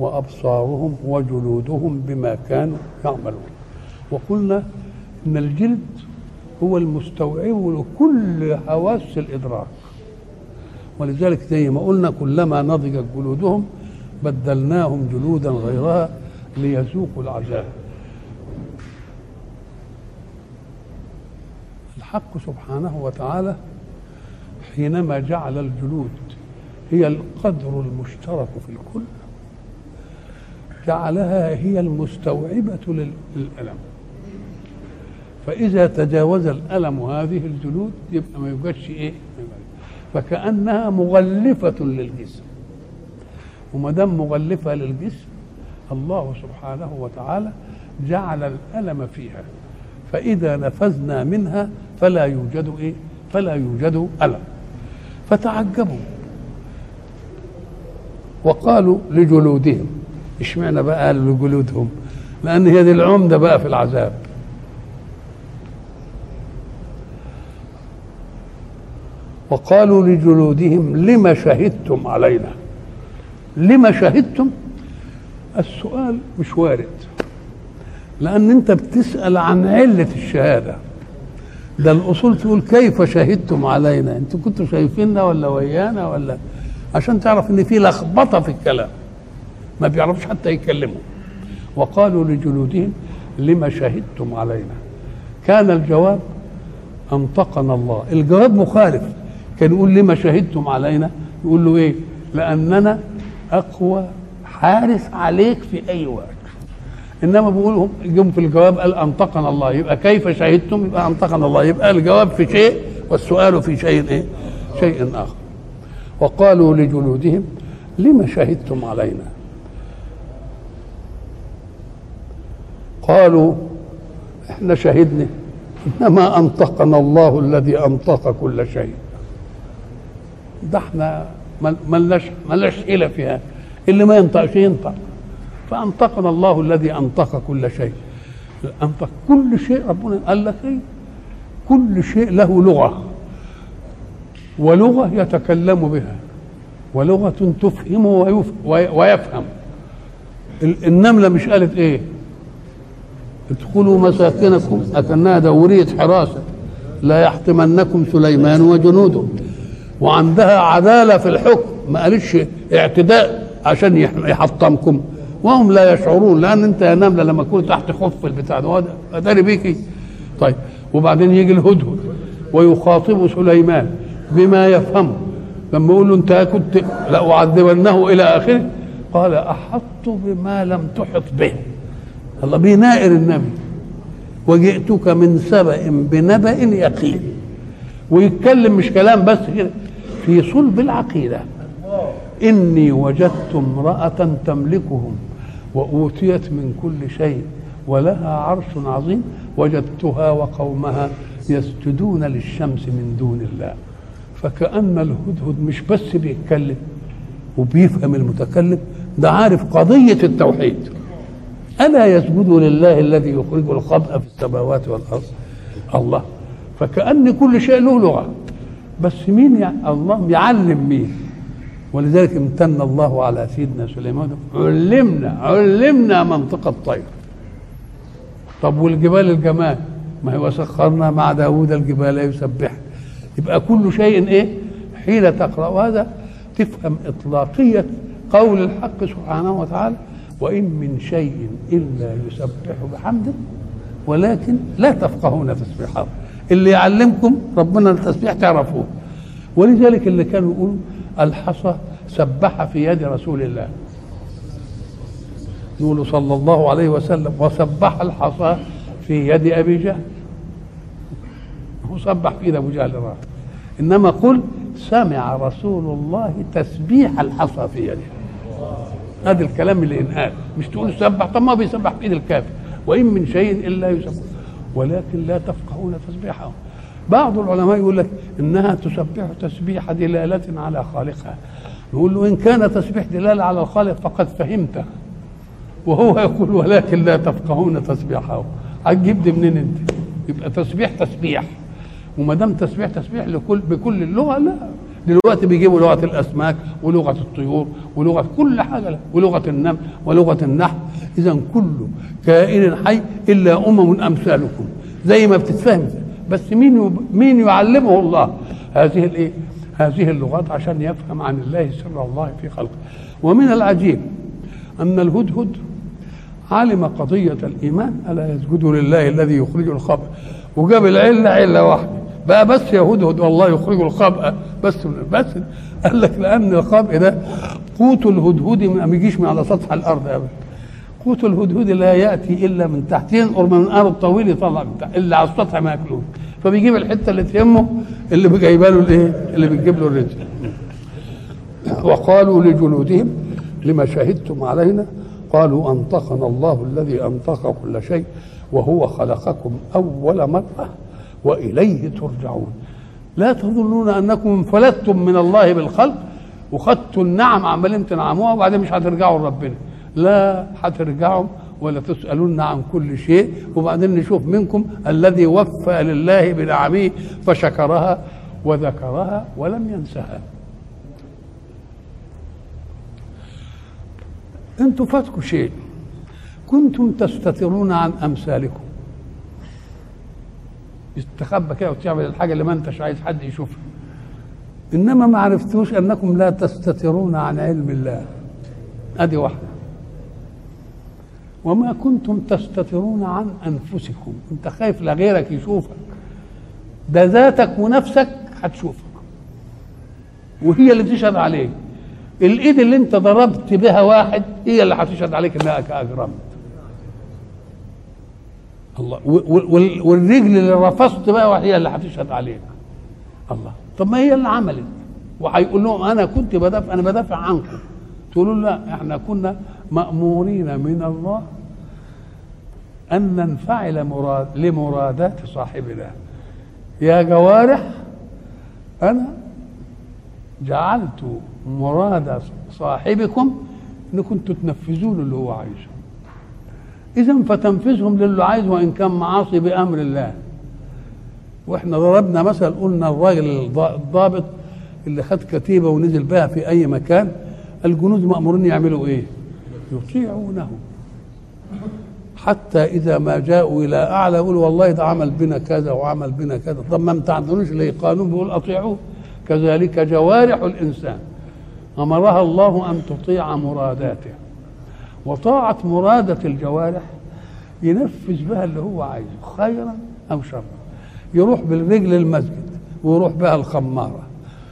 وأبصارهم وجلودهم بما كانوا يعملون. وقلنا إن الجلد هو المستوعب لكل حواس الإدراك. ولذلك زي ما قلنا كلما نضجت جلودهم بدلناهم جلودا غيرها ليذوقوا العذاب. الحق سبحانه وتعالى حينما جعل الجلود هي القدر المشترك في الكل جعلها هي المستوعبة للألم. فإذا تجاوز الألم هذه الجلود يبقى ما يوجدش إيه؟ فكأنها مغلفة للجسم. وما دام مغلفة للجسم الله سبحانه وتعالى جعل الألم فيها. فإذا نفذنا منها فلا يوجد إيه؟ فلا يوجد ألم. فتعجبوا. وقالوا لجلودهم إشمعنى بقى قالوا لجلودهم؟ لأن هي دي العمدة بقى في العذاب. وقالوا لجلودهم لما شهدتم علينا؟ لما شهدتم؟ السؤال مش وارد. لأن أنت بتسأل عن علة الشهادة. ده الأصول تقول كيف شهدتم علينا؟ أنتوا كنتوا شايفيننا ولا ويانا ولا؟ عشان تعرف إن في لخبطة في الكلام. ما بيعرفش حتى يكلموا وقالوا لجلودهم لما شهدتم علينا؟ كان الجواب أنطقنا الله. الجواب مخالف. كان يقول لما شهدتم علينا؟ يقول له إيه؟ لأننا أقوى حارس عليك في أي وقت. إنما بيقولوا جم في الجواب قال أنطقنا الله. يبقى كيف شهدتم؟ يبقى أنطقنا الله. يبقى الجواب في شيء والسؤال في شيء إيه؟ شيء آخر. وقالوا لجلودهم لما شهدتم علينا؟ قالوا إحنا شهدنا. إنما أنطقنا الله الذي أنطق كل شيء. ده إحنا ملناش ملناش حيله فيها اللي ما ينطقش ينطق. فأنطقنا الله الذي أنطق كل شيء. أنطق كل شيء ربنا قال لك إيه؟ كل شيء له لغة. ولغة يتكلم بها. ولغة تفهم ويفهم. النملة مش قالت إيه؟ ادخلوا مساكنكم اكنها دوريه حراسة لا يحطمنكم سليمان وجنوده. وعندها عدالة في الحكم ما قالتش اعتداء عشان يحطمكم. وهم لا يشعرون لأن أنت يا نملة لما تكون تحت خف البتاع ده أداري بيكي. طيب وبعدين يجي الهدهد ويخاطب سليمان بما يفهمه لما يقول له أنت كنت لأعذبنه إلى آخره قال أحطت بما لم تحط به. الله بينائر النبي. وجئتك من سبأ بنبأ يقين. ويتكلم مش كلام بس كده في صلب العقيدة. إني وجدت امرأة تملكهم وأوتيت من كل شيء ولها عرش عظيم. وجدتها وقومها يسجدون للشمس من دون الله. فكأن الهدهد مش بس بيتكلم وبيفهم المتكلم ده عارف قضية التوحيد. ألا يسجدوا لله الذي يخرج الخبأ في السماوات والأرض؟ الله. فكأن كل شيء له لغة. بس مين يعني الله يعلم مين. ولذلك امتن الله على سيدنا سليمان. علمنا علمنا منطق الطير. طب والجبال الجمال؟ ما هو سخرنا مع داود الجبال يسبح. يبقى كل شيء إيه؟ حين تقرأ. هذا تفهم إطلاقية قول الحق سبحانه وتعالى. وإن من شيء إلا يسبح بحمده ولكن لا تفقهون تسبيحه. اللي يعلمكم ربنا التسبيح تعرفوه. ولذلك اللي كانوا يقولوا الحصى سبح في يد رسول الله. يقول صلى الله عليه وسلم وسبح الحصى في يد أبي جهل. هو سبح في يد أبو جهل راح. إنما قل سمع رسول الله تسبيح الحصى في يده. هذا الكلام اللي انقال مش تقول سبح؟ طب ما بيسبح بايد الكافر. وإن من شيء إلا يسبح. ولكن لا تفقهون تسبيحهم بعض العلماء يقول لك إنها تسبح تسبيح دلالة على خالقها. يقول له إن كان تسبيح دلالة على الخالق فقد فهمته وهو يقول ولكن لا تفقهون تسبيحه. هتجيب دي منين أنت؟ يبقى تسبيح تسبيح. وما دام تسبيح تسبيح لكل بكل اللغة لا. دلوقتي بيجيبوا لغة الأسماك ولغة الطيور ولغة كل حاجة. ولغة النمل ولغة النحل. اذا كل كائن حي إلا أمم أمثالكم. زي ما بتتفهم. بس مين مين يعلمه الله هذه الإيه؟ هذه اللغات عشان يفهم عن الله سر الله في خلقه. ومن العجيب أن الهدهد علم قضية الإيمان ألا يسجدوا لله الذي يخرج الخبأ؟ وجاب العلة علة واحدة. بقى بس يا هدهد والله يخرج الخبأ. بس بس قال لك لأن الخبأ ده قوت الهدهد ما بيجيش من على سطح الأرض أبدا. قوت الهدهد لا يأتي إلا من تحت ينقر من الأرض طويل يطلع من تحت اللي على السطح ما ياكلوش فبيجيب الحتة اللي تهمه اللي جايبه له الإيه؟ اللي بتجيب له الرزق. وقالوا لجلودهم لما شهدتم علينا؟ قالوا أنطقنا الله الذي أنطق كل شيء وهو خلقكم أول مرة وإليه ترجعون. لا تظنون أنكم انفلتتم من الله بالخلق وخدتوا النعم عمالين تنعموها وبعدين مش هترجعوا لربنا. لا هترجعوا ولا تسألون عن كل شيء وبعدين نشوف منكم الذي وفى لله بنعمه فشكرها وذكرها ولم ينسها. أنتم فاتكم شيء. كنتم تستترون عن أمثالكم. تستخبى كده وتعمل الحاجة اللي ما انتش عايز حد يشوفها. إنما ما عرفتوش أنكم لا تستترون عن علم الله. أدي واحدة. وما كنتم تستترون عن أنفسكم. أنت خايف لغيرك يشوفك. ده ذاتك ونفسك هتشوفك. وهي اللي تشهد عليك. الإيد اللي انت ضربت بها واحد هي اللي هتشهد عليك إنها اجرمت الله. والرجل اللي رفضت بقى هي اللي هتشهد عليك الله. طب ما هي اللي عملت؟ وهيقول لهم أنا كنت بدافع أنا بدافع عنكم. تقولوا لا إحنا كنا مأمورين من الله أن ننفعل مراد لمرادات صاحبنا. يا جوارح أنا جعلت مراد صاحبكم إنكم تنفذوا له اللي هو عايزه. اذا فتنفذهم للي عايزه وإن كان معاصي بأمر الله. وإحنا ضربنا مثل قلنا الراجل الضابط اللي خد كتيبة ونزل بها في أي مكان الجنود مأمورين يعملوا إيه؟ يطيعونه. حتى إذا ما جاءوا إلى أعلى يقولوا والله ده عمل بنا كذا وعمل بنا كذا. طب ما امتعنوش ليه؟ قانون بيقول أطيعوه. كذلك جوارح الإنسان. أمرها الله أن تطيع مراداته. وطاعة مراده الجوارح ينفذ بها اللي هو عايزه خيرا أو شرا. يروح بالرجل المسجد ويروح بها الخمارة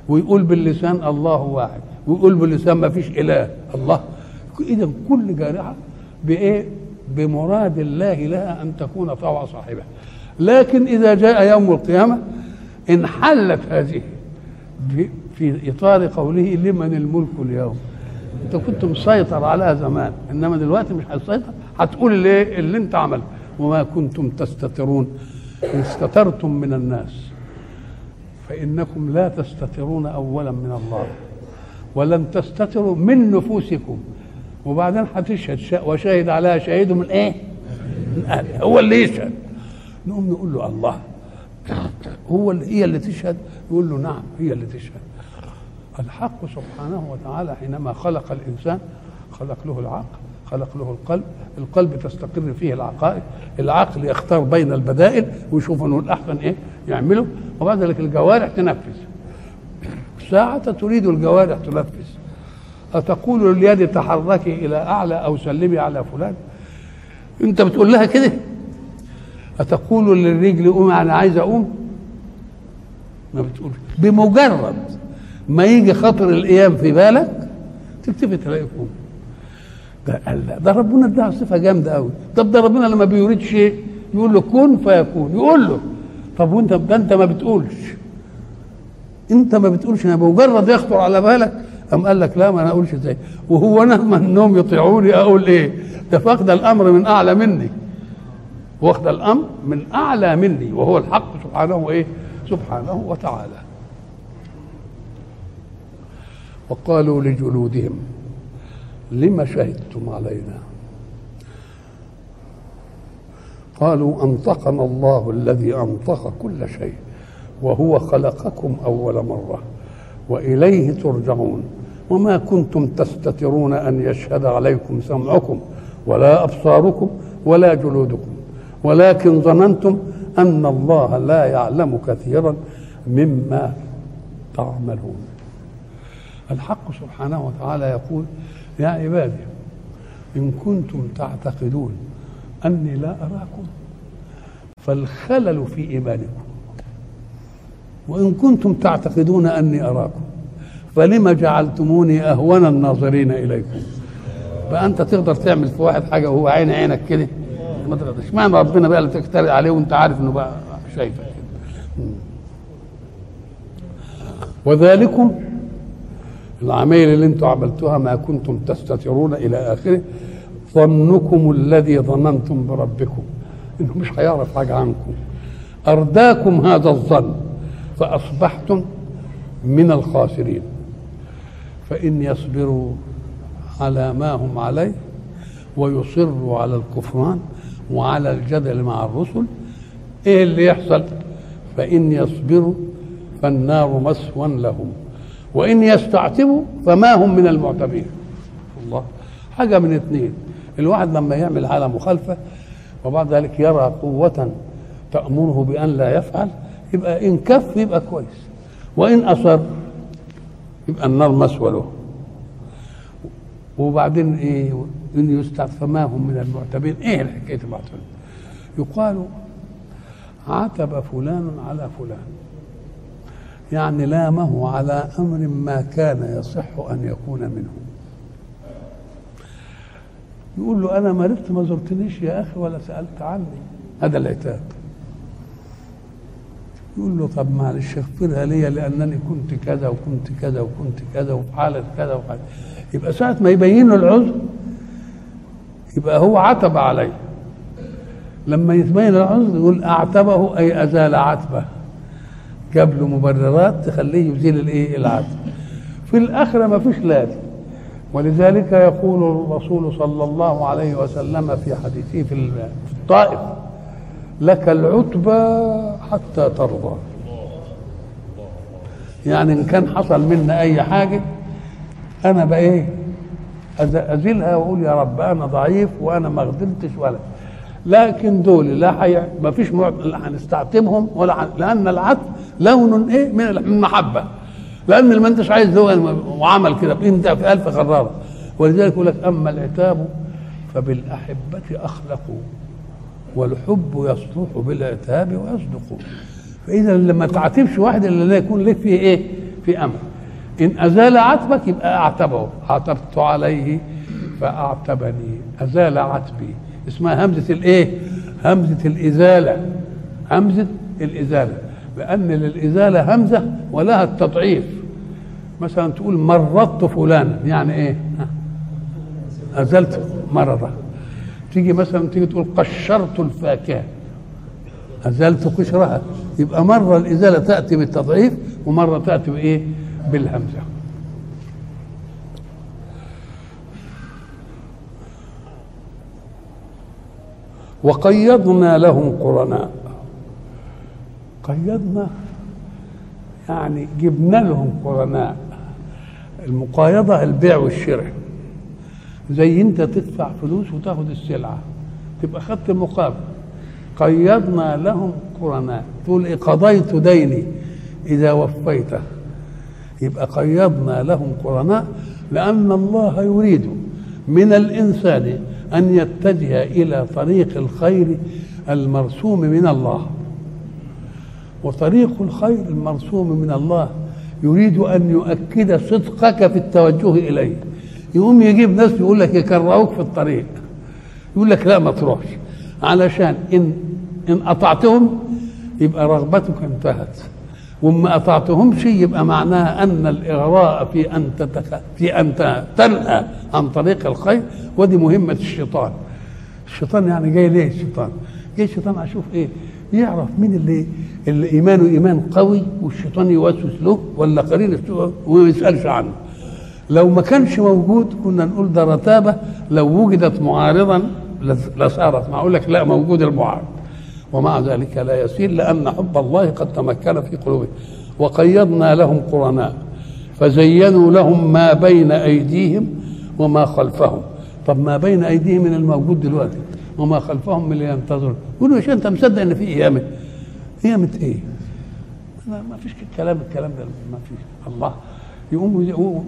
ويقول باللسان الله واحد ويقول باللسان ما فيش إله الله. اذا كل جارحة بإيه؟ بمراد الله لها أن تكون طوع صاحبها. لكن إذا جاء يوم القيامة انحلت هذه في إطار قوله لمن الملك اليوم. انت كنت مسيطر عليها زمان انما دلوقتي مش هتسيطر هتقول اللي, اللي انت عملته؟ وما كنتم تستترون إن استترتم من الناس فإنكم لا تستترون اولا من الله ولن تستتروا من نفوسكم. وبعدين هتشهد وشهد عليها شهيد من إيه؟ من أهلها. هو اللي يشهد. نقوم نقول له الله. هو اللي هي اللي تشهد يقول له نعم هي اللي تشهد. الحق سبحانه وتعالى حينما خلق الإنسان خلق له العقل خلق له القلب. القلب تستقر فيه العقائد. العقل يختار بين البدائل ويشوف أنه الأحسن إيه؟ يعمله. وبعد ذلك الجوارح تنفذ. ساعة تريد الجوارح تنفذ. أتقول لليد تحركي إلى أعلى أو سلمي على فلان؟ أنت بتقول لها كده؟ أتقول للرجل قوم أنا عايز أقوم؟ ما بتقول. بمجرد ما يجي خطر القيام في بالك تكتفي تلاقيه قوم ده لا ده ربنا اداها صفة جامدة قوي طب ده ربنا لما بيريد شيء يقول له كن فيكون. يقول له طب وانت ده انت ما بتقولش. انت ما بتقولش أنا بمجرد يخطر على بالك. أم قال لك لا ما أنا أقولش زي. وهو نهم أنهم يطيعوني أقول إيه؟ ده فاخد الأمر من أعلى مني. واخد الأمر من أعلى مني وهو الحق سبحانه إيه؟ سبحانه وتعالى. وقالوا لجلودهم لم شهدتم علينا؟ قالوا أنطقنا الله الذي أنطق كل شيء وهو خلقكم أول مرة وإليه ترجعون وما كنتم تستترون أن يشهد عليكم سمعكم ولا أبصاركم ولا جلودكم ولكن ظننتم أن الله لا يعلم كثيرا مما تعملون. الحق سبحانه وتعالى يقول يا عبادي إن كنتم تعتقدون أني لا أراكم فالخلل في إيمانكم. وإن كنتم تعتقدون أني أراكم فلما جعلتموني أهون الناظرين إليكم؟ بقى أنت تقدر تعمل في واحد حاجة وهو عين عينك كده ما تقدرش. معنى ربنا بقى اللي تخترع عليه وأنت عارف إنه بقى شايفك وذلكم العمايل اللي أنتم عملتوها ما كنتم تستترون إلى آخره ظنكم الذي ظننتم بربكم إنه مش هيعرف حاجة عنكم. أرداكم هذا الظن فأصبحتم من الخاسرين. فإن يصبروا على ما هم عليه ويصروا على الكفران وعلى الجدل مع الرسل إيه اللي يحصل؟ فإن يصبروا فالنار مسوى لهم. وإن يستعتبوا فما هم من المعتبين. الله. حاجة من اثنين الواحد لما يعمل على مخالفة وبعد ذلك يرى قوة تأمره بأن لا يفعل يبقى إن كف يبقى كويس. وإن أصر يبقى النار مسوى له. وبعدين إيه؟ إن يستعتب فما هم من المعتبين. إيه الحكاية المعتبين يقال عتب فلان على فلان. يعني لامه على أمر ما كان يصح أن يكون منه. يقول له أنا مرضت ما زرتنيش يا أخي ولا سألت عني. هذا العتاب يقول له طب معلش اغفرها لي لأنني كنت كذا وكنت كذا وكنت كذا وفي حاله كذا وحالة. يبقى ساعة ما يبين له العذر يبقى هو عتب عليه لما يتبين العذر يقول أعتبه أي أزال عتبه. جاب له مبررات تخليه يزيل الايه العتب في الآخرة ما فيش لازم ولذلك يقول الرسول صلى الله عليه وسلم في حديثه في الطائف لك العتبى حتى ترضى يعني إن كان حصل منا أي حاجة أنا بقى إيه أزيلها وأقول يا رب أنا ضعيف وأنا ما غدرتش ولا لكن دول لا حي... ما فيش. لا هنستعتبهم ولا. لأن العتب لون إيه؟ من المحبه لأن ما انتش عايز هو وعمل كده انت في ألف غراره ولذلك يقول لك أما العتاب فبالأحبة اخلقوا والحب يصلح بالعتاب ويصدق. فإذا لما تعاتبش واحد إلا لا يكون لك فيه إيه؟ في أمل. إن أزال عتبك يبقى أعتبه. عتبت عليه فأعتبني. أزال عتبي اسمها همزة الإيه؟ همزة الإزالة. همزة الإزالة. لأن للإزالة همزة ولها التضعيف. مثلا تقول مرضت فلانا يعني إيه؟ أزلت مرضه. تيجي مثلا تيجي تقول قشرت الفاكهة. أزلت قشرها. يبقى مرة الإزالة تأتي بالتضعيف ومرة تأتي بإيه؟ بالهمزة. وقيضنا لهم قرناء. قيضنا يعني جبنا لهم قرناء. المقايضة البيع والشراء. زي انت تدفع فلوس وتاخد السلعة. تبقى خدت المقابل قيضنا لهم قرناء. تقول إيه؟ قضيت ديني. إذا وفيته. يبقى قيضنا لهم قرناء. لأن الله يريد من الإنسان أن يتجه إلى طريق الخير المرسوم من الله. وطريق الخير المرسوم من الله يريد أن يؤكد صدقك في التوجه إليه. يقوم يجيب ناس يقول لك يكرهوك في الطريق. يقول لك لا ما تروحش. علشان إن إن أطعتهم يبقى رغبتك انتهت. وما أطعتهمش يبقى معناها أن الإغراء في أن تتك... في أن تنهى عن طريق الخير. ودي مهمة الشيطان. الشيطان يعني جاي ليه الشيطان؟ جاي الشيطان أشوف إيه؟ يعرف مين اللي اللي إيمانه إيمان قوي والشيطان يوسوس له ولا قرين وما يسألش عنه. لو ما كانش موجود كنا نقول ده رتابة لو وجدت معارضا لصارت. ما أقول لك لا موجود المعارض. ومع ذلك لا يسير لأن حب الله قد تمكن في قلوبهم. وقيضنا لهم قرناء. فزينوا لهم ما بين أيديهم وما خلفهم. طب ما بين أيديهم من الموجود دلوقتي؟ وما خلفهم من ينتظر يقولوا يا شيخ أنت مصدق إن في قيامة؟ قيامة إيه؟ ما فيش كلام الكلام ده ما فيش. الله. يقوم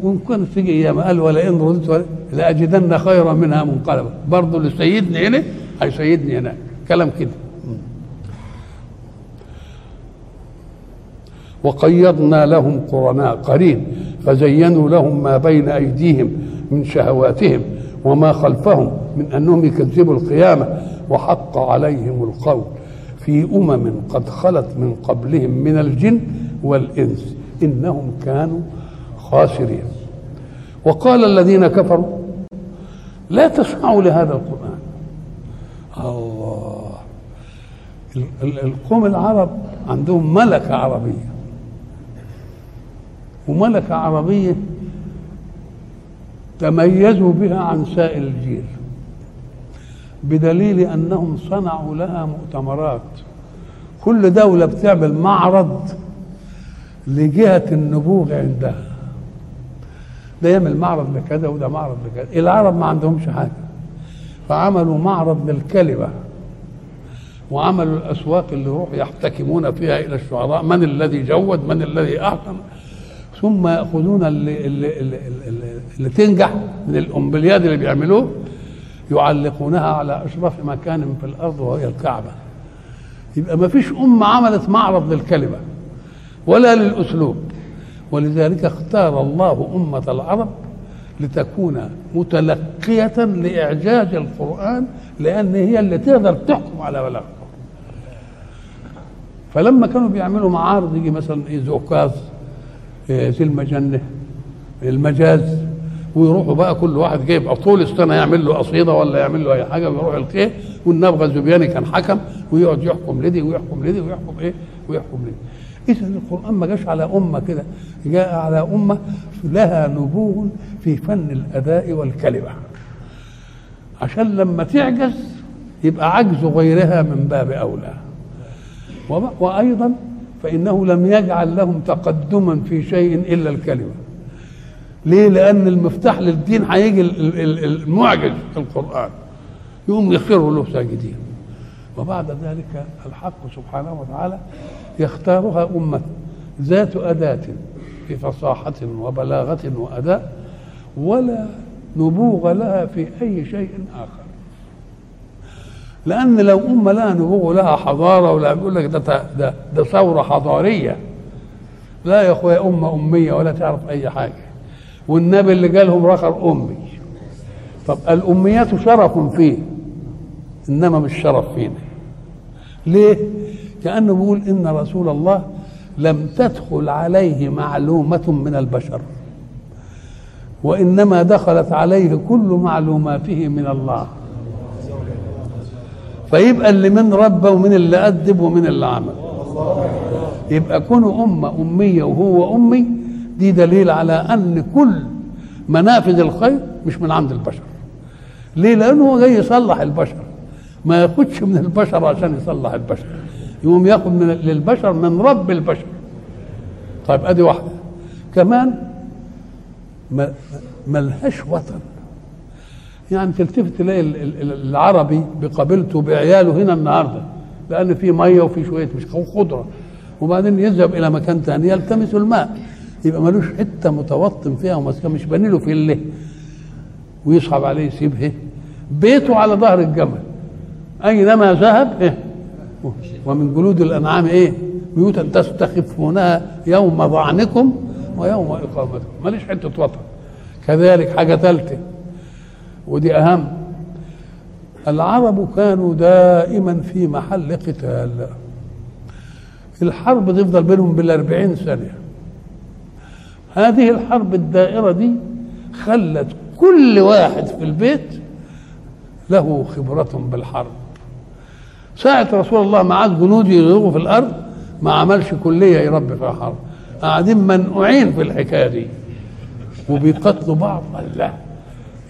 وان كانت تيجي قيامة. قال ولئن رددت لأجدن خيرا منها منقلبا. برضه اللي سيدني هنا هيسيدني هناك. كلام كده. وقيضنا لهم قرناء قرين فزينوا لهم ما بين أيديهم من شهواتهم. وما خلفهم من أنهم يكذبوا القيامة وحق عليهم القول. في أمم قد خلت من قبلهم من الجن والإنس إنهم كانوا خاسرين. وقال الذين كفروا لا تسمعوا لهذا القرآن. الله. القوم العرب عندهم ملكة عربية. وملكة عربية تميزوا بها عن سائر الجيل بدليل أنهم صنعوا لها مؤتمرات. كل دولة بتعمل معرض لجهة النبوغ عندها. ده يعمل معرض لكذا وده معرض لكذا. العرب ما عندهمش حاجة. فعملوا معرض للكلمة وعملوا الأسواق اللي يروحوا يحتكمون فيها إلى الشعراء. من الذي جود؟ من الذي أحسن ثم يأخذون اللي, اللي, اللي, اللي, تنجح من الأمبلياد اللي بيعملوه يعلقونها على أشرف مكان في الأرض وهي الكعبة. يبقى ما فيش أمة عملت معرض للكلمة ولا للأسلوب. ولذلك اختار الله أمة العرب لتكون متلقية لإعجاز القرآن لأن هي اللي تقدر تحكم على بلاغته فلما كانوا بيعملوا معارض يجي مثلا إيه زوكاز ذي المجنة المجاز ويروحوا بقى كل واحد جايب طول السنة يعمل له قصيدة ولا يعمل له أي حاجة ويروح القيه والنبغة الزبياني كان حكم ويقعد يحكم لدي ويحكم لدي ويحكم إيه؟ ويحكم لدي. اذا القرآن ما جاش على أمة كده جاء على أمة لها نبوغ في فن الأداء والكلمة. عشان لما تعجز يبقى عجز غيرها من باب أولى. وأيضا فإنه لم يجعل لهم تقدما في شيء إلا الكلمة. ليه؟ لأن المفتاح للدين هيجي المعجز في القرآن. يقوم يخروا له ساجدين. وبعد ذلك الحق سبحانه وتعالى يختارها أمة ذات أداة في فصاحة وبلاغة وأداء ولا نبوغ لها في أي شيء آخر. لأن لو امه لها نبوغ لها حضارة ولا بيقول لك ده ده ده ثورة حضارية. لا يا أخويا أمة أمية ولا تعرف أي حاجة. والنبي اللي جالهم رخر أمي. طب الأميات شرف فيه إنما مش شرف فينا. ليه؟ كأنه بيقول إن رسول الله لم تدخل عليه معلومة من البشر وإنما دخلت عليه كل معلوماته من الله. فيبقى اللي من ربى ومن اللي أدب ومن اللي عمل. يبقى كونه أمة أمية وهو أمي دي دليل على أن كل منافذ الخير مش من عند البشر. ليه؟ لأنه هو جاي يصلح البشر. ما ياخدش من البشر عشان يصلح البشر. يقوم ياخد من للبشر من رب البشر. طيب أدي واحدة. كمان ملهاش وطن. يعني تلتفت تلاقي العربي بقبيلته بعياله هنا النهارده لأن في مية وفي شوية مش خضرة. وبعدين يذهب إلى مكان ثاني يلتمس الماء. يبقى ملوش حتة متوطن فيها ومسكن مش باني له اللي ويصعب عليه يسيبه بيته على ظهر الجمل. اينما ذهب إيه؟ ومن جلود الأنعام إيه؟ بيوتا تستخفونها يوم ظعنكم ويوم إقامتكم. ماليش حتة وطن. كذلك حاجة ثالثه ودي أهم. العرب كانوا دائما في محل قتال. الحرب تفضل بينهم بالأربعين سنة. هذه الحرب الدائرة دي خلت كل واحد في البيت له خبرة بالحرب. ساعة رسول الله معاه جنود يضربوا في الأرض ما عملش كلية يربي فيها حرب قاعدين منقوعين في الحكاية دي. وبيقتلوا بعض. الله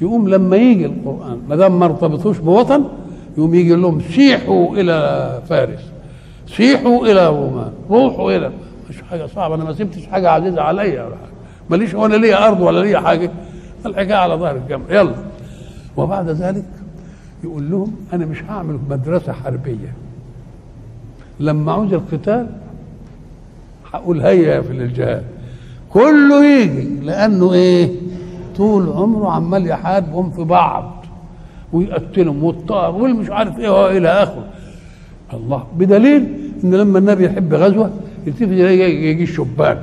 يقوم لما يجي القرآن. ما دام ما ارتبطوش بوطن يقوم يجي لهم سيحوا إلى فارس. سيحوا إلى رومان روحوا إلى مش حاجة صعبة أنا ما سبتش حاجة عزيزة عليا ولا حاجة. ماليش ولا ليا أرض ولا ليا حاجة. الحكاية على ظهر الجمر يلا. وبعد ذلك يقول لهم أنا مش هعمل مدرسة حربية. لما عوز القتال هقول هيا في الجهاد. كله يجي لأنه إيه؟ طول عمره عمال يحاربهم في بعض ويقتلهم والطار والمش عارف إيه والى آخره. الله بدليل إن لما النبي يحب غزوة يلتفت يجي الشبان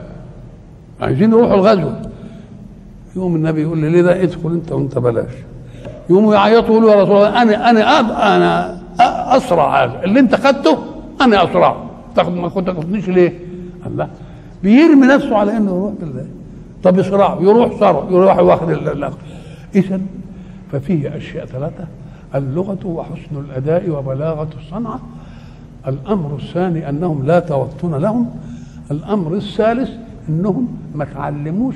عايزين يروحوا الغزوة. يقوم النبي يقول لي ليه ده؟ ادخل أنت وأنت بلاش. يقوموا يعيطوا يقولوا يا رسول الله أنا أنا أب أنا أسرع هذا. اللي أنت خدته أنا أسرع. تاخد ما كنت ليه؟ الله. بيرمي نفسه على إنه يروح بالله. طب يصرع يروح صرع يروح واخد اذا ففيه أشياء ثلاثة اللغة وحسن الأداء وبلاغة الصنعة. الأمر الثاني أنهم لا توطن لهم. الأمر الثالث إنهم ما تعلموش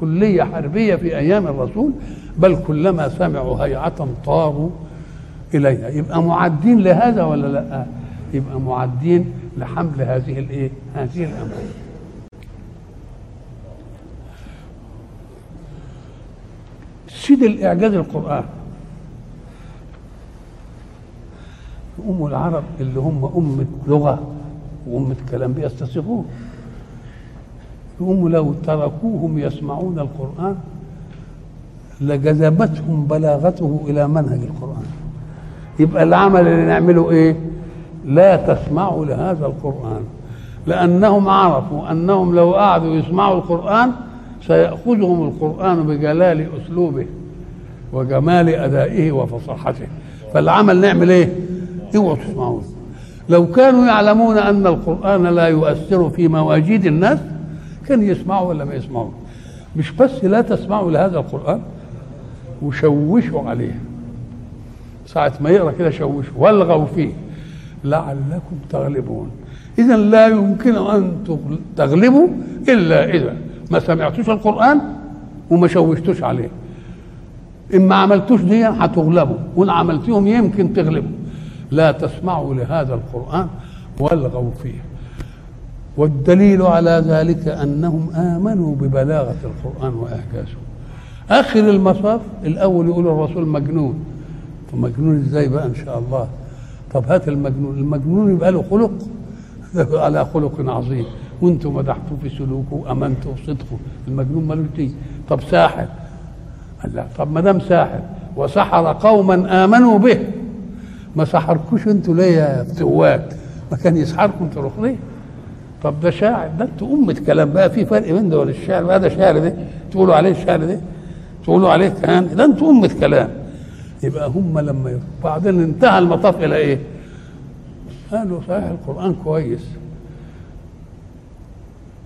كلية حربية في أيام الرسول بل كلما سمعوا هيعة طاروا إليها. يبقى معدين لهذا ولا لأ؟ يبقى معدين لحمل هذه الإيه؟ هذه الامر سيد الإعجاز القرآن. أم العرب اللي هم أمة لغة وأمة كلام بيستصيغوه هم لو تركوهم يسمعون القرآن لجذبتهم بلاغته إلى منهج القرآن. يبقى العمل اللي نعمله إيه؟ لا تسمعوا لهذا القرآن. لأنهم عرفوا أنهم لو قعدوا يسمعوا القرآن سيأخذهم القرآن بجلال أسلوبه وجمال أدائه وفصاحته. فالعمل نعمل إيه؟ اوعوا تسمعون لو كانوا يعلمون أن القرآن لا يؤثر في مواجيد الناس كان يسمعوا ولا ما يسمعوا؟ مش بس لا تسمعوا لهذا القرآن وشوشوا عليه. ساعة ما يقرأ كده شوشوا والغوا فيه. لعلكم تغلبون. إذا لا يمكن أن تغلبوا إلا إذا ما سمعتوش القرآن وما شوشتوش عليه. إن ما عملتوش دي هتغلبوا وإن عملتيهم يمكن تغلبوا لا تسمعوا لهذا القرآن والغوا فيه. والدليل على ذلك أنهم آمنوا ببلاغة القرآن وإعجازه. آخر المصاف الأول يقول الرسول مجنون. مجنون إزاي بقى إن شاء الله؟ طب هات المجنون. المجنون يبقى له خلق. على خلق عظيم. وأنتم مدحتوه في سلوكه وأمنتوا بصدقه المجنون ملوش دي طب ساحر. قال لا. طب ما دام ساحر. وسحر قوما آمنوا به. ما سحركوش أنتوا ليه يا فتوات ما كان يسحركم تروحوا ليه؟ طب ده شاعر. ده أنتوا أمة كلام بقى. في فرق بين ده والشعر بقى. ده شعر ده. تقولوا عليه الشعر ده. تقولوا عليه كهان ده أنتوا أمة كلام. يبقى هم لما بعدين انتهى المطاف إلى إيه؟ قالوا صحيح القرآن كويس.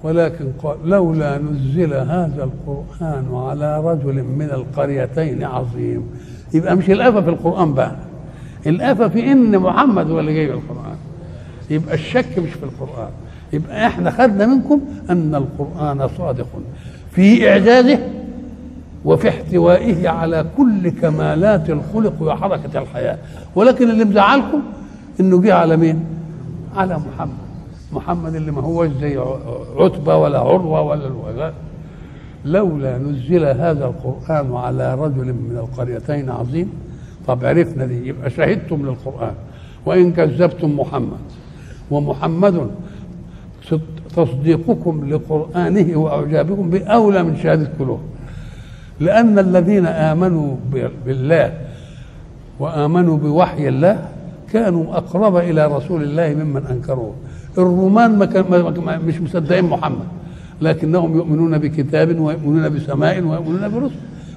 ولكن قال لولا نزل هذا القرآن على رجل من القريتين عظيم. يبقى مش الأفة في القرآن بقى. الأفة في إن محمد هو اللي جايب القران يبقى الشك مش في القرآن. يبقى إحنا خدنا منكم أن القرآن صادق في إعجازه وفي احتوائه على كل كمالات الخلق وحركة الحياة. ولكن اللي مزعلكم إنه جه على مين؟ على محمد. محمد اللي ما هوش زي عتبة ولا عروة ولا الوغاء لولا نزل هذا القرآن على رجل من القريتين عظيم. طب عرفنا دي يبقى شهدتم للقرآن. وإن كذبتم محمد. ومحمد تصديقكم لقرآنه وإعجابكم بأولى من شهادة كلهم لأن الذين آمنوا بالله وآمنوا بوحي الله كانوا أقرب إلى رسول الله ممن أنكروه. الرومان ما كان مش مصدقين محمد. لكنهم يؤمنون بكتاب ويؤمنون بسماء ويؤمنون برسل.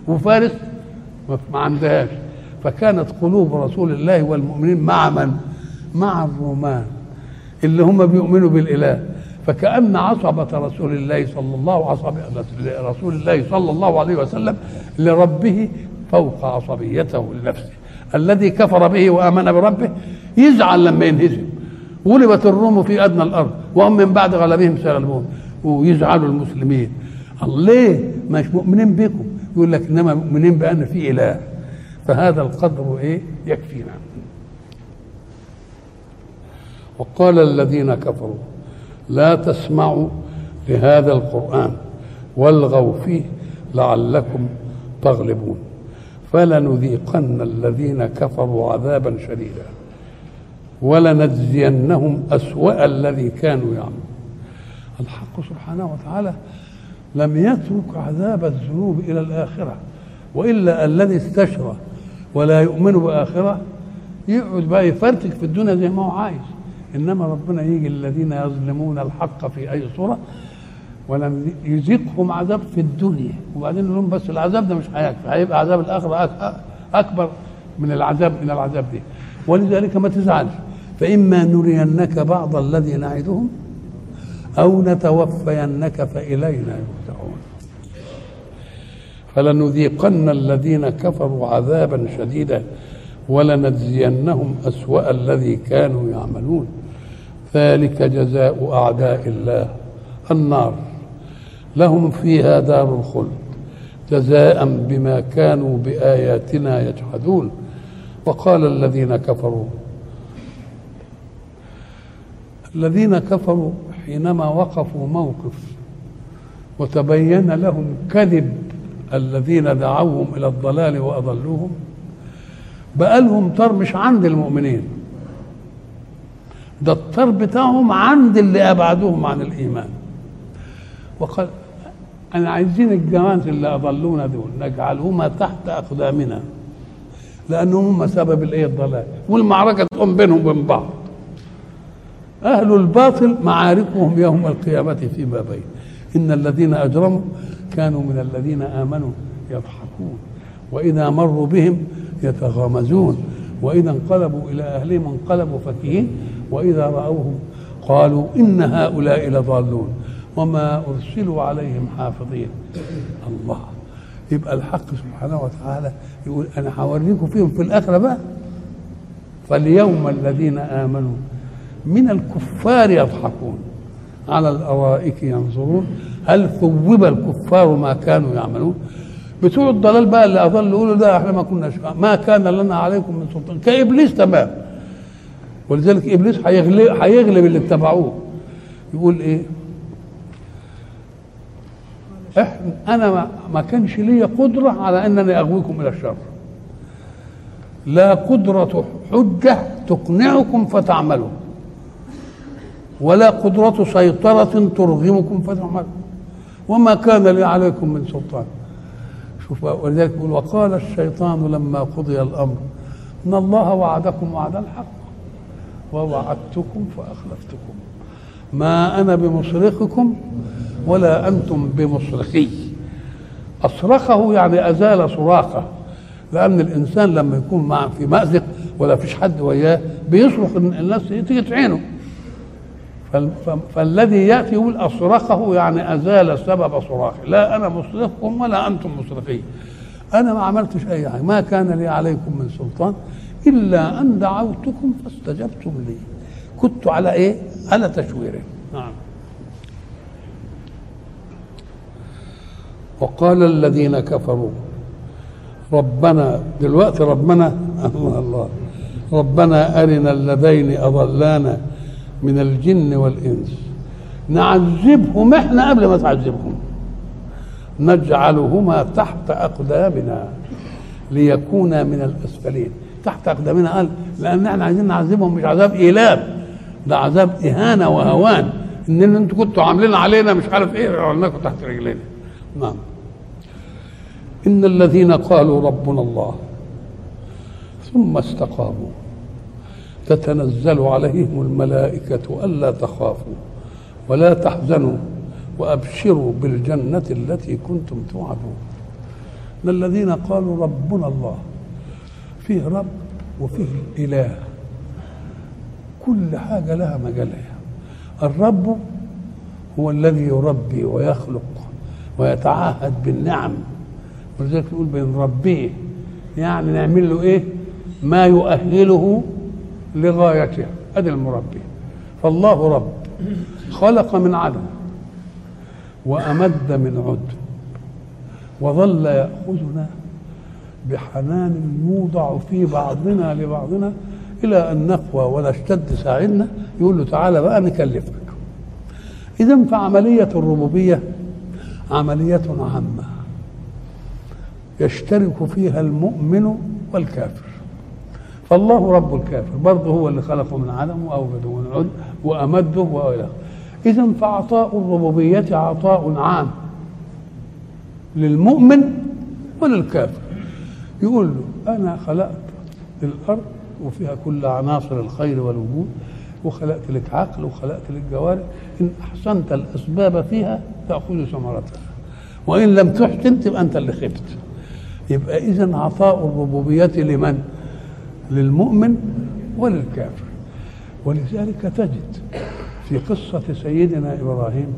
وفارس ما عندهاش. فكانت قلوب رسول الله والمؤمنين مع من؟ مع الرومان اللي هم بيؤمنوا بالإله. فكأن عصبة رسول الله صلى الله عصبة رسول الله صلى الله عليه وسلم لربه فوق عصبيته لنفسه الذي كفر به وآمن بربه. يزعل لما ينهزم. غلبت الروم في أدنى الأرض وهم من بعد غلبهم سيغلبون. ويزعلوا المسلمين. ليه؟ مش مؤمنين بكم. يقول لك إنما مؤمنين بأن في إله. فهذا القدر إيه؟ يكفينا. وقال الذين كفروا لا تسمعوا لهذا القرآن والغوا فيه لعلكم تغلبون. فلنذيقن الذين كفروا عذابا شديدا. ولنجزينهم أسوأ الذي كانوا يعملون. الحق سبحانه وتعالى لم يترك عذاب الذنوب إلى الآخرة وإلا الذي استشرى ولا يؤمن بآخرة يقعد بقى يفرتك في الدنيا زي ما هو عايز. إنما ربنا يجي الذين يظلمون الحق في أي صورة ولم يذيقهم عذاب في الدنيا. وبعدين لهم بس العذاب ده مش هيكفي هيبقى عذاب الآخرة أكبر من العذاب من العذاب دي. ولذلك ما تزعلش. فإما نرينك بعض الذي نعدهم أو نتوفينك فإلينا يرجعون. فلنذيقن الذين كفروا عذابا شديدا ولنجزينهم أسوأ الذي كانوا يعملون. ذلك جزاء أعداء الله النار. لهم فيها دار الخلد جزاء بما كانوا بآياتنا يجحدون. وقال الذين كفروا الذين كفروا حينما وقفوا موقف وتبين لهم كذب الذين دعوهم إلى الضلال وأضلوهم بقى لهم طر مش عند المؤمنين. ده الطر بتاعهم عند اللي أبعدوهم عن الإيمان. وقال أنا عايزين الجماعة اللي أضلونا دول نجعلهما تحت أقدامنا لأنهم هم سبب الإيه؟ الضلال. والمعركة تقوم بينهم وبين بعض. أهل الباطل معاركهم يوم القيامة فيما بين. إن الذين أجرموا كانوا من الذين آمنوا يضحكون وإذا مروا بهم يتغامزون وإذا انقلبوا إلى أهلهم انقلبوا فكهين وإذا رأوهم قالوا إن هؤلاء لضالون وما أرسلوا عليهم حافظين. الله يبقى الحق سبحانه وتعالى يقول أنا هوريكم فيهم في الآخرة بقى. فاليوم الذين آمنوا من الكفار يضحكون. على الأرائك ينظرون. هل ثوب الكفار ما كانوا يعملون؟ بتوع الضلال بقى اللي أضل يقولوا لا إحنا ما كناش ما كان لنا عليكم من سلطان. كإبليس تمام. ولذلك إبليس هيغلب هيغلب اللي اتبعوه. يقول إيه؟ إحنا أنا ما, كانش لي قدرة على أنني أغويكم إلى الشر. لا قدرة حجة تقنعكم فتعملوا. ولا قدرة سيطرة ترغمكم فتعملوا وما كان لي عليكم من سلطان. شوف ولذلك يقول وقال الشيطان لما قضي الأمر إن الله وعدكم وعد الحق ووعدتكم فأخلفتكم. ما أنا بمصرخكم ولا أنتم بمصرخي. أصرخه يعني أزال صراخه لأن الإنسان لما يكون مع في مأزق ولا فيش حد وياه بيصرخ الناس تيجي تعينه. فالذي يأتي يقول اصرخه يعني أزال سبب صراخي. لا أنا مصرخكم ولا أنتم مصرخي أنا ما عملتش اي حاجة ما كان لي عليكم من سلطان إلا أن دعوتكم فاستجبتم لي. كنت على إيه؟ على تشويره. نعم. وقال الذين كفروا ربنا دلوقتي ربنا الله الله ربنا أرنا اللذين أضلانا. من الجن والإنس. نعذبهم إحنا قبل ما تعذبهم. نجعلهما تحت أقدامنا ليكونا من الأسفلين. تحت أقدامنا قال لأن إحنا عايزين نعذبهم مش عذاب إيلام ده عذاب إهانة وهوان. إن أنتوا كنتوا عاملين علينا مش عارف إيه عملناكم تحت رجلينا. نعم. إن الذين قالوا ربنا الله ثم استقاموا. تتنزل عليهم الملائكة ألا تخافوا ولا تحزنوا وأبشروا بالجنة التي كنتم توعدون. الذين قالوا ربنا الله فيه رب وفيه إله كل حاجة لها مجالها الرب هو الذي يربي ويخلق ويتعهد بالنعم. ولذلك نقول بنربيه يعني نعمل له إيه؟ ما يؤهله لغايته أدي المربي. فالله رب خلق من عدم وأمد من عد وظل يأخذنا بحنان يوضع في بعضنا لبعضنا إلى أن نقوى ونشتد ساعدنا. يقول له تعالى بقى نكلفك. إذا فعملية الربوبية عملية عامة يشترك فيها المؤمن والكافر. فالله رب الكافر. برضه هو اللي خلقه من عدم وأوجده من عد وأمده وإلى اذا فعطاء الربوبية عطاء عام للمؤمن وللكافر. يقول له أنا خلقت الأرض وفيها كل عناصر الخير والوجود وخلقت لك عقل وخلقت لك جوارح. إن أحسنت الأسباب فيها تأخذ ثمرتها. وإن لم تحسن تبقى أنت اللي خبت يبقى اذا عطاء الربوبية لمن؟ للمؤمن وللكافر. ولذلك تجد في قصة سيدنا إبراهيم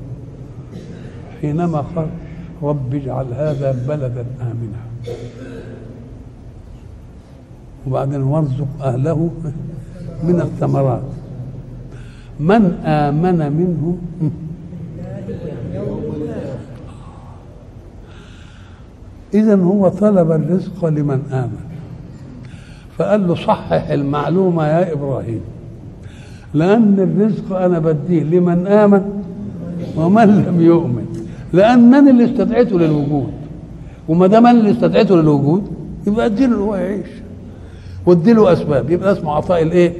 حينما قال رب اجعل هذا بلدا آمنا. وبعدين وارزق أهله من الثمرات. من آمن منهم إذا هو طلب الرزق لمن آمن. فقال له صحح المعلومة يا إبراهيم. لأن الرزق أنا بديه لمن آمن ومن لم يؤمن. لأن من اللي استدعيته للوجود؟ وما دام اللي استدعيته للوجود؟ يبقى أديله هو يعيش. وأديله أسباب. يبقى اسمه عطاء الإيه؟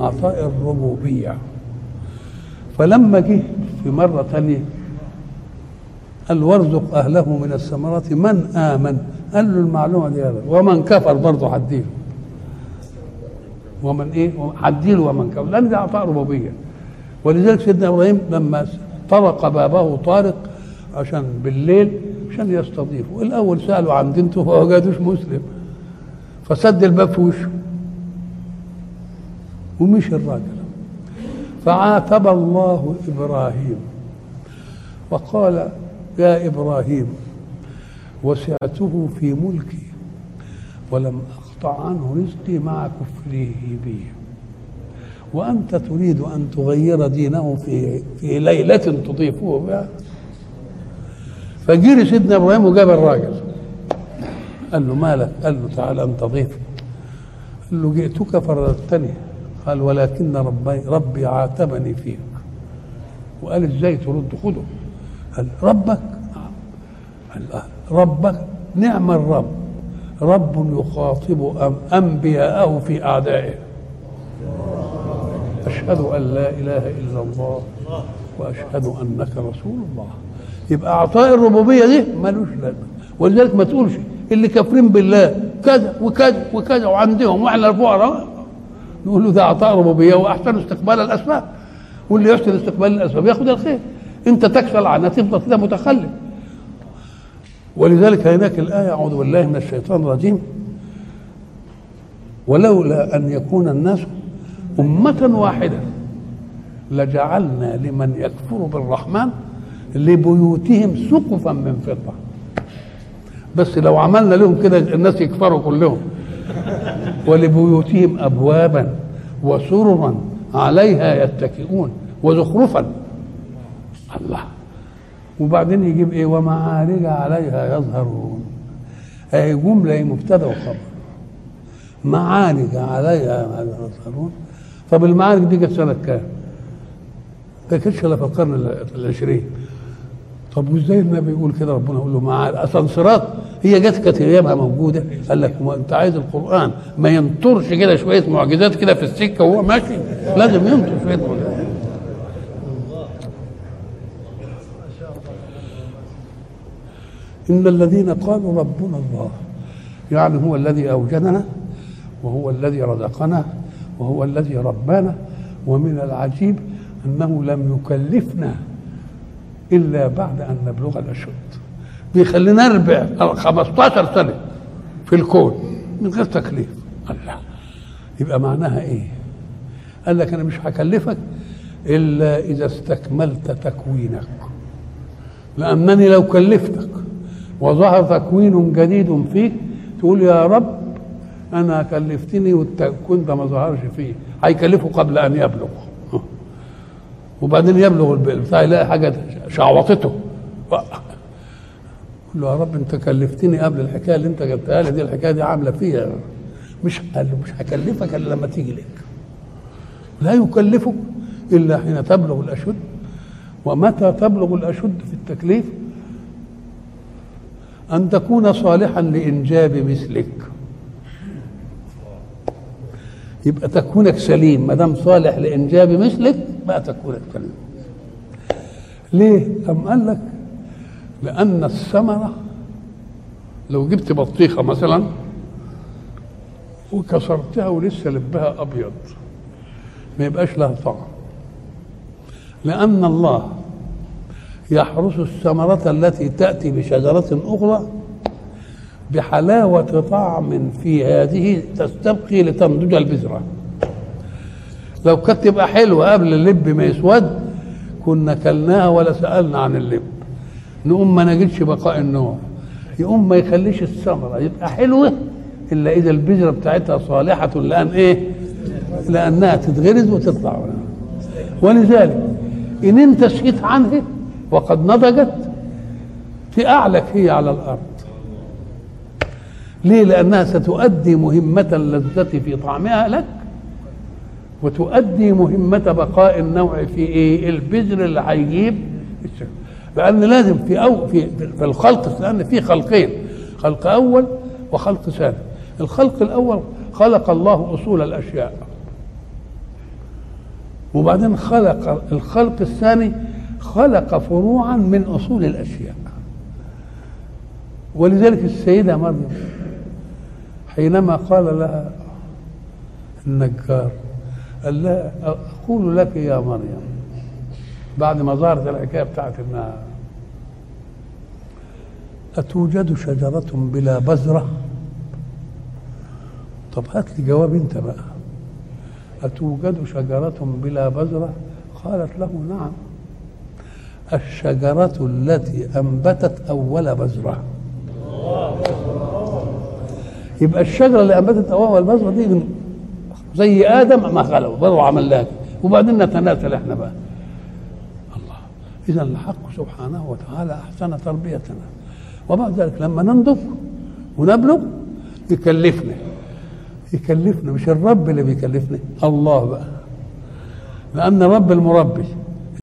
عطاء الربوبية. فلما جه في مرة ثانية قال وارزق أهله من الثمرات. من آمن؟ قال له المعلومة دي ومن كفر برضه هديله. ومن إيه؟ هديله ومن كفر. لأن ده عطاء ربوبيه ولذلك سيدنا إبراهيم لما طرق بابه طارق عشان بالليل عشان يستضيفه. الأول سألوا عن دينته فما وجدوش مسلم. فسد الباب في وشه. ومشي الراجل. فعاتب الله إبراهيم. وقال يا إبراهيم وسعته في ملكي ولم اقطع عنه رزقي مع كفره بي وأنت تريد أن تغير دينه في في ليلة تضيفه بها. فجري سيدنا إبراهيم وجاب الراجل. قال له مالك؟ قال له تعالى انت ضيف قال له جئتك فردتني قال ولكن ربي ربي عاتبني فيك. وقال إزاي ترد؟ خده. قال ربك. قال ربك نعم الرب. رب يخاطب أنبياءه في أعدائه. أشهد أن لا إله إلا الله وأشهد أنك رسول الله. يبقى أعطاء الربوبية دي ملوش لازمة. ولذلك ما تقولش اللي كافرين بالله كذا وكذا وكذا وعندهم وإحنا الفقراء. نقول له ده أعطاء ربوبية وأحسن استقبال الأسباب. واللي يحسن استقبال الأسباب ياخذ الخير. أنت تكسل عنها تفضل كده متخلف. ولذلك هناك الآية أعوذ بالله من الشيطان الرجيم. ولولا أن يكون الناس أمة واحدة لجعلنا لمن يكفر بالرحمن لبيوتهم سقفا من فضة. بس لو عملنا لهم كده الناس يكفروا كلهم. ولبيوتهم أبوابا وسررا عليها يتكئون وزخرفا. الله. وبعدين يجيب إيه؟ ومعارج عليها يظهرون. اهي جملة مبتدأ وخبر. معارج عليها يظهرون. طب المعارج دي جت سنة كام؟ ما كانتش إلا في القرن العشرين. طب وإزاي النبي يقول كده؟ ربنا يقول له معارج اسانسيرات هي جت كانت ايامها موجودة. قال لك ما أنت عايز القرآن. ما ينطرش كده شوية معجزات كده في السكة وهو ماشي. لازم ينطر شوية معجزات. إن الذين قالوا ربنا الله. يعني هو الذي أوجدنا وهو الذي رزقنا وهو الذي ربانا. ومن العجيب أنه لم يكلفنا إلا بعد أن نبلغ الأشد بيخلينا نربع 15 سنة في الكون من غير تكليف. الله. يبقى معناها إيه؟ قال لك أنا مش هكلفك إلا إذا استكملت تكوينك. لأنني لو كلفتك وظهر تكوين جديد فيك. تقول يا رب أنا كلفتني والتكوين ده ما ظهرش فيه. هيكلفه قبل أن يبلغ وبعدين يبلغ البتاع يلاقي حاجة شعوطته. قول له يا رب أنت كلفتني قبل الحكاية اللي أنت جبتها لي دي الحكاية دي عاملة فيها. مش قال له مش هكلفك إلا لما تيجي لك. لا يكلفك إلا حين تبلغ الأشد. ومتى تبلغ الأشد في التكليف؟ أن تكون صالحا لإنجاب مثلك. يبقى تكونك سليم. ما دام صالح لإنجاب مثلك بقى تكونك سليم. ليه؟ أم قال لك لأن الثمرة لو جبت بطيخة مثلا وكسرتها ولسه لبها أبيض ما يبقاش لها طعم. لأن الله يحرس الثمرة التي تأتي بشجرة أخرى بحلاوة طعم في هذه تستبقي لتنضج البذرة. لو كانت تبقى حلوة قبل اللب ما يسود كنا كلناها ولا سألنا عن اللب. نقوم ما نجدش بقاء النوع يقوم ما يخليش الثمرة يبقى حلوة إلا إذا البذرة بتاعتها صالحة لأن إيه؟ لأنها تتغرز وتطلع. ولذلك إن أنت سكت عنها وقد نضجت تأعلك هي على الأرض ليه؟ لأنها ستؤدي مهمة اللذة في طعمها لك وتؤدي مهمة بقاء النوع في إيه؟ البذر اللي هيجيب لأن لازم في أو في في الخلق لأن في خلقين خلق أول وخلق ثاني الخلق الأول خلق الله أصول الأشياء وبعدين خلق الخلق الثاني خلق فروعا من أصول الأشياء. ولذلك السيدة مريم حينما قال لها النجار قال لها أقول لك يا مريم بعد ما ظهرت الحكاية بتاعت إنها أتوجد شجرة بلا بذرة؟ طب هات لي جواب أنت بقى. أتوجد شجرة بلا بذرة؟ قالت له نعم. الشجرة التي أنبتت أول بذرة يبقى الشجرة اللي أنبتت أول بذرة دي زي آدم ما خلقه برضه عمل لك وبعدين نتناسل إحنا بقى. الله. اذا الحق سبحانه وتعالى أحسن تربيتنا. وبعد ذلك لما ننضج ونبلغ يكلفنا. يكلفنا مش الرب اللي بيكلفنا الله بقى. لأن الرب المربي.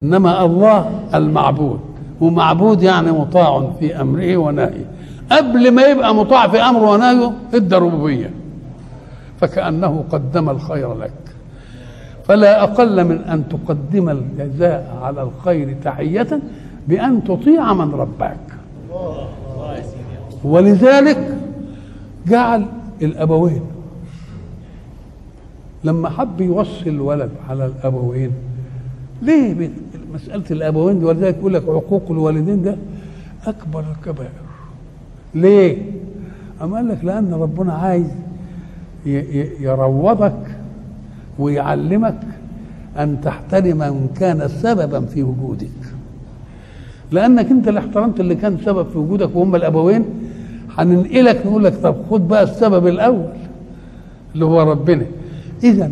إنما الله المعبود. ومعبود يعني مطاع في أمره ونهيه. قبل ما يبقى مطاع في أمره ونهيه ادى ربوبية. فكأنه قدم الخير لك. فلا أقل من أن تقدم الجزاء على الخير تحية بأن تطيع من رباك. ولذلك جعل الأبوين لما حب يوصي الولد على الأبوين ليه مسألة الأبوين دي ولذلك يقول لك عقوق الوالدين ده أكبر الكبائر. ليه؟ أما قال لك لأن ربنا عايز يروضك ويعلمك أن تحترم من كان سببا في وجودك. لأنك أنت اللي احترمت اللي كان سبب في وجودك وهم الأبوين هننقلك نقول لك طب خد بقى السبب الأول اللي هو ربنا. اذا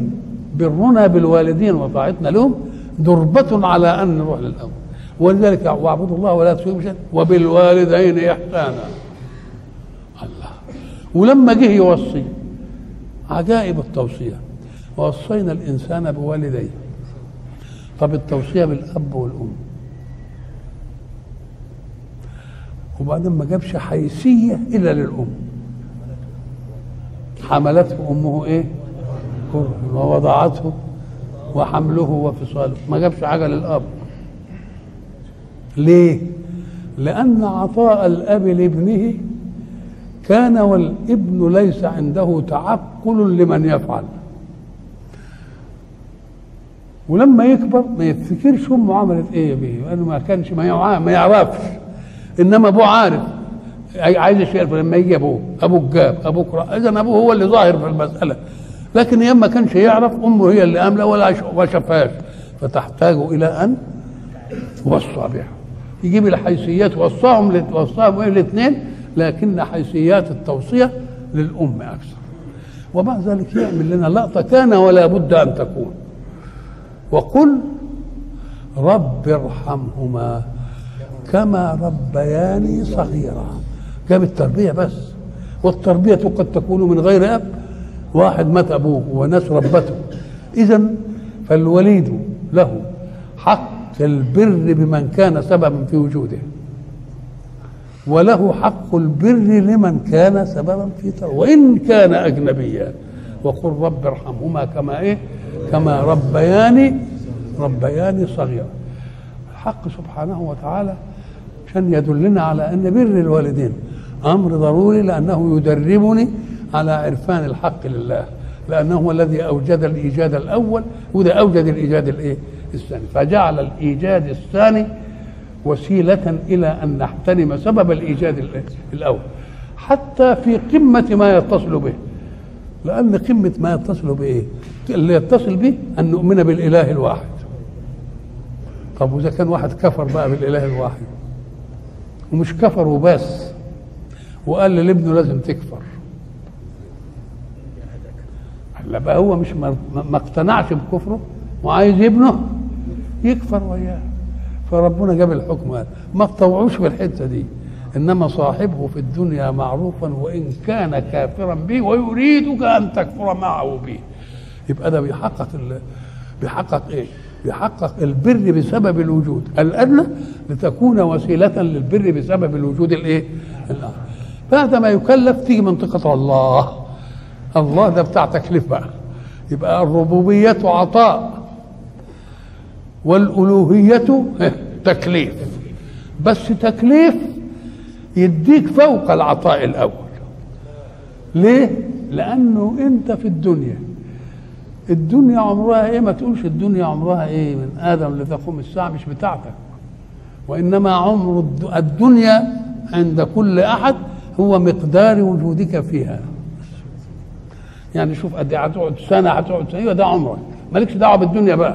برنا بالوالدين وطاعتنا لهم دربة على أن نروح للاول ولذلك واعبدوا الله ولا تشركوا شيئا وبالوالدين إحسانا. الله. ولما جه يوصي عجائب التوصية. ووصينا الإنسان بوالديه. طب التوصية بالأب والأم. وبعدين ما جابش حيثية إلا للأم. حملته أمه إيه؟ ووضعته وحمله وفصاله. ما جابش حاجة للأب ليه؟ لأن عطاء الأب لابنه كان والابن ليس عنده تعقل لمن يفعل. ولما يكبر ما يفتكرش امه عملت إيه بيه؟ لأنه ما كانش ما يعرفش. إنما أبوه عارف. عايز يعرف لما يجي أبوه أبوك جاب أبوك اذا أبوه هو اللي ظاهر في المسألة. لكن أيام ما كانش يعرف أمه هي اللي امله ولا ما شافهاش. فتحتاج إلى أن توصى بها. يجيب الحيثيات وصاهم وصاهم الاثنين لكن حيثيات التوصية للأم أكثر. ومع ذلك يعمل لنا لقطة كان ولا بد أن تكون. وقل رب ارحمهما كما ربياني صغيرا. جاب التربية بس. والتربية قد تكون من غير أب واحد مات أبوه وناس ربته. اذا فالوليد له حق البر بمن كان سببا في وجوده. وله حق البر لمن كان سببا في وإن كان اجنبيا. وقل رب ارحمهما كما إيه كما ربياني ربياني صغيرا. الحق سبحانه وتعالى عشان يدلنا على أن بر الوالدين أمر ضروري لأنه يدربني على عرفان الحق لله لأنه هو الذي أوجد الإيجاد الأول وده أوجد الإيجاد الإيه؟ الثاني. فجعل الإيجاد الثاني وسيلة إلى أن نحترم سبب الإيجاد الأول. حتى في قمة ما يتصل به. لأن قمة ما يتصل بايه اللي يتصل به أن نؤمن بالإله الواحد. طب وإذا كان واحد كفر بقى بالإله الواحد؟ ومش كفر وبس وقال لابنه لازم تكفر. لا بقى هو مش ما, اقتنعش بكفره وعايز ابنه يكفر وياه. فربنا جاب الحكم هذا. ما تطوعوش في الحتة دي. إنما صاحبه في الدنيا معروفا وإن كان كافرا به ويريدك أن تكفر معه به. يبقى ده بيحقق بيحقق إيه؟ بيحقق البر بسبب الوجود. الأدنى لتكون وسيلة للبر بسبب الوجود الإيه؟ فهذا ما يكلف تيجي منطقة الله. الله ده بتاع تكليف بقى. يبقى الربوبية عطاء والألوهية تكليف. بس تكليف يديك فوق العطاء الأول. ليه؟ لأنه أنت في الدنيا. الدنيا عمرها إيه؟ ما تقولش الدنيا عمرها إيه؟ من آدم لتقوم الساعة مش بتاعتك. وإنما عمر الدنيا عند كل أحد هو مقدار وجودك فيها. يعني شوف قد هتقعد سنة هتقعد سنة. ده عمرك. مالكش دعوة بالدنيا بقى.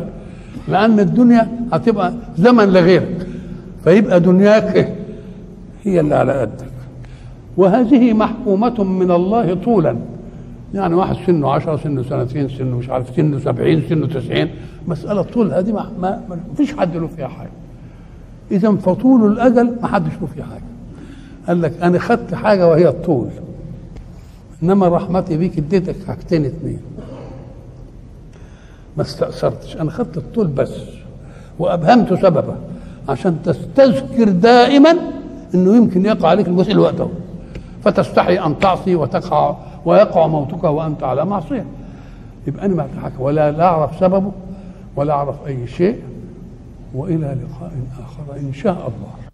لأن الدنيا هتبقى زمن لغيرك. فيبقى دنياك هي اللي على قدك. وهذه محكومة من الله طولا. يعني واحد سنه 10 سنه سنتين سنه مش عارف سنه 70 سنه 90 مسألة طول. هذه ما, ما, ما فيش حد له فيها حاجة. إذا فطول الأجل ما حدش له فيها حاجة. قال لك أنا خدت حاجة وهي الطول. إنما رحمتي بيك اديتك حاجتين اتنين ما استأثرتش. أنا خدت الطول بس وأبهمت سببه عشان تستذكر دائما إنه يمكن يقع عليك المسئل وقته. فتستحي أن تعصي وتقع ويقع موتك وأنت على معصية. يبقى أنا ما ولا لا أعرف سببه ولا أعرف أي شيء. وإلى لقاء آخر إن شاء الله.